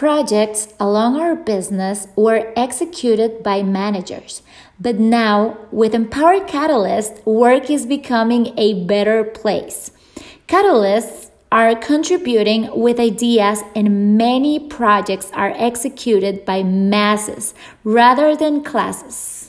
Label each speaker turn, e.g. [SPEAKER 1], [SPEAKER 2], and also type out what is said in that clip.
[SPEAKER 1] Projects along our business were executed by managers, but now with Empowered Catalyst, work is becoming a better place. Catalysts are contributing with ideas and many projects are executed by masses rather than classes.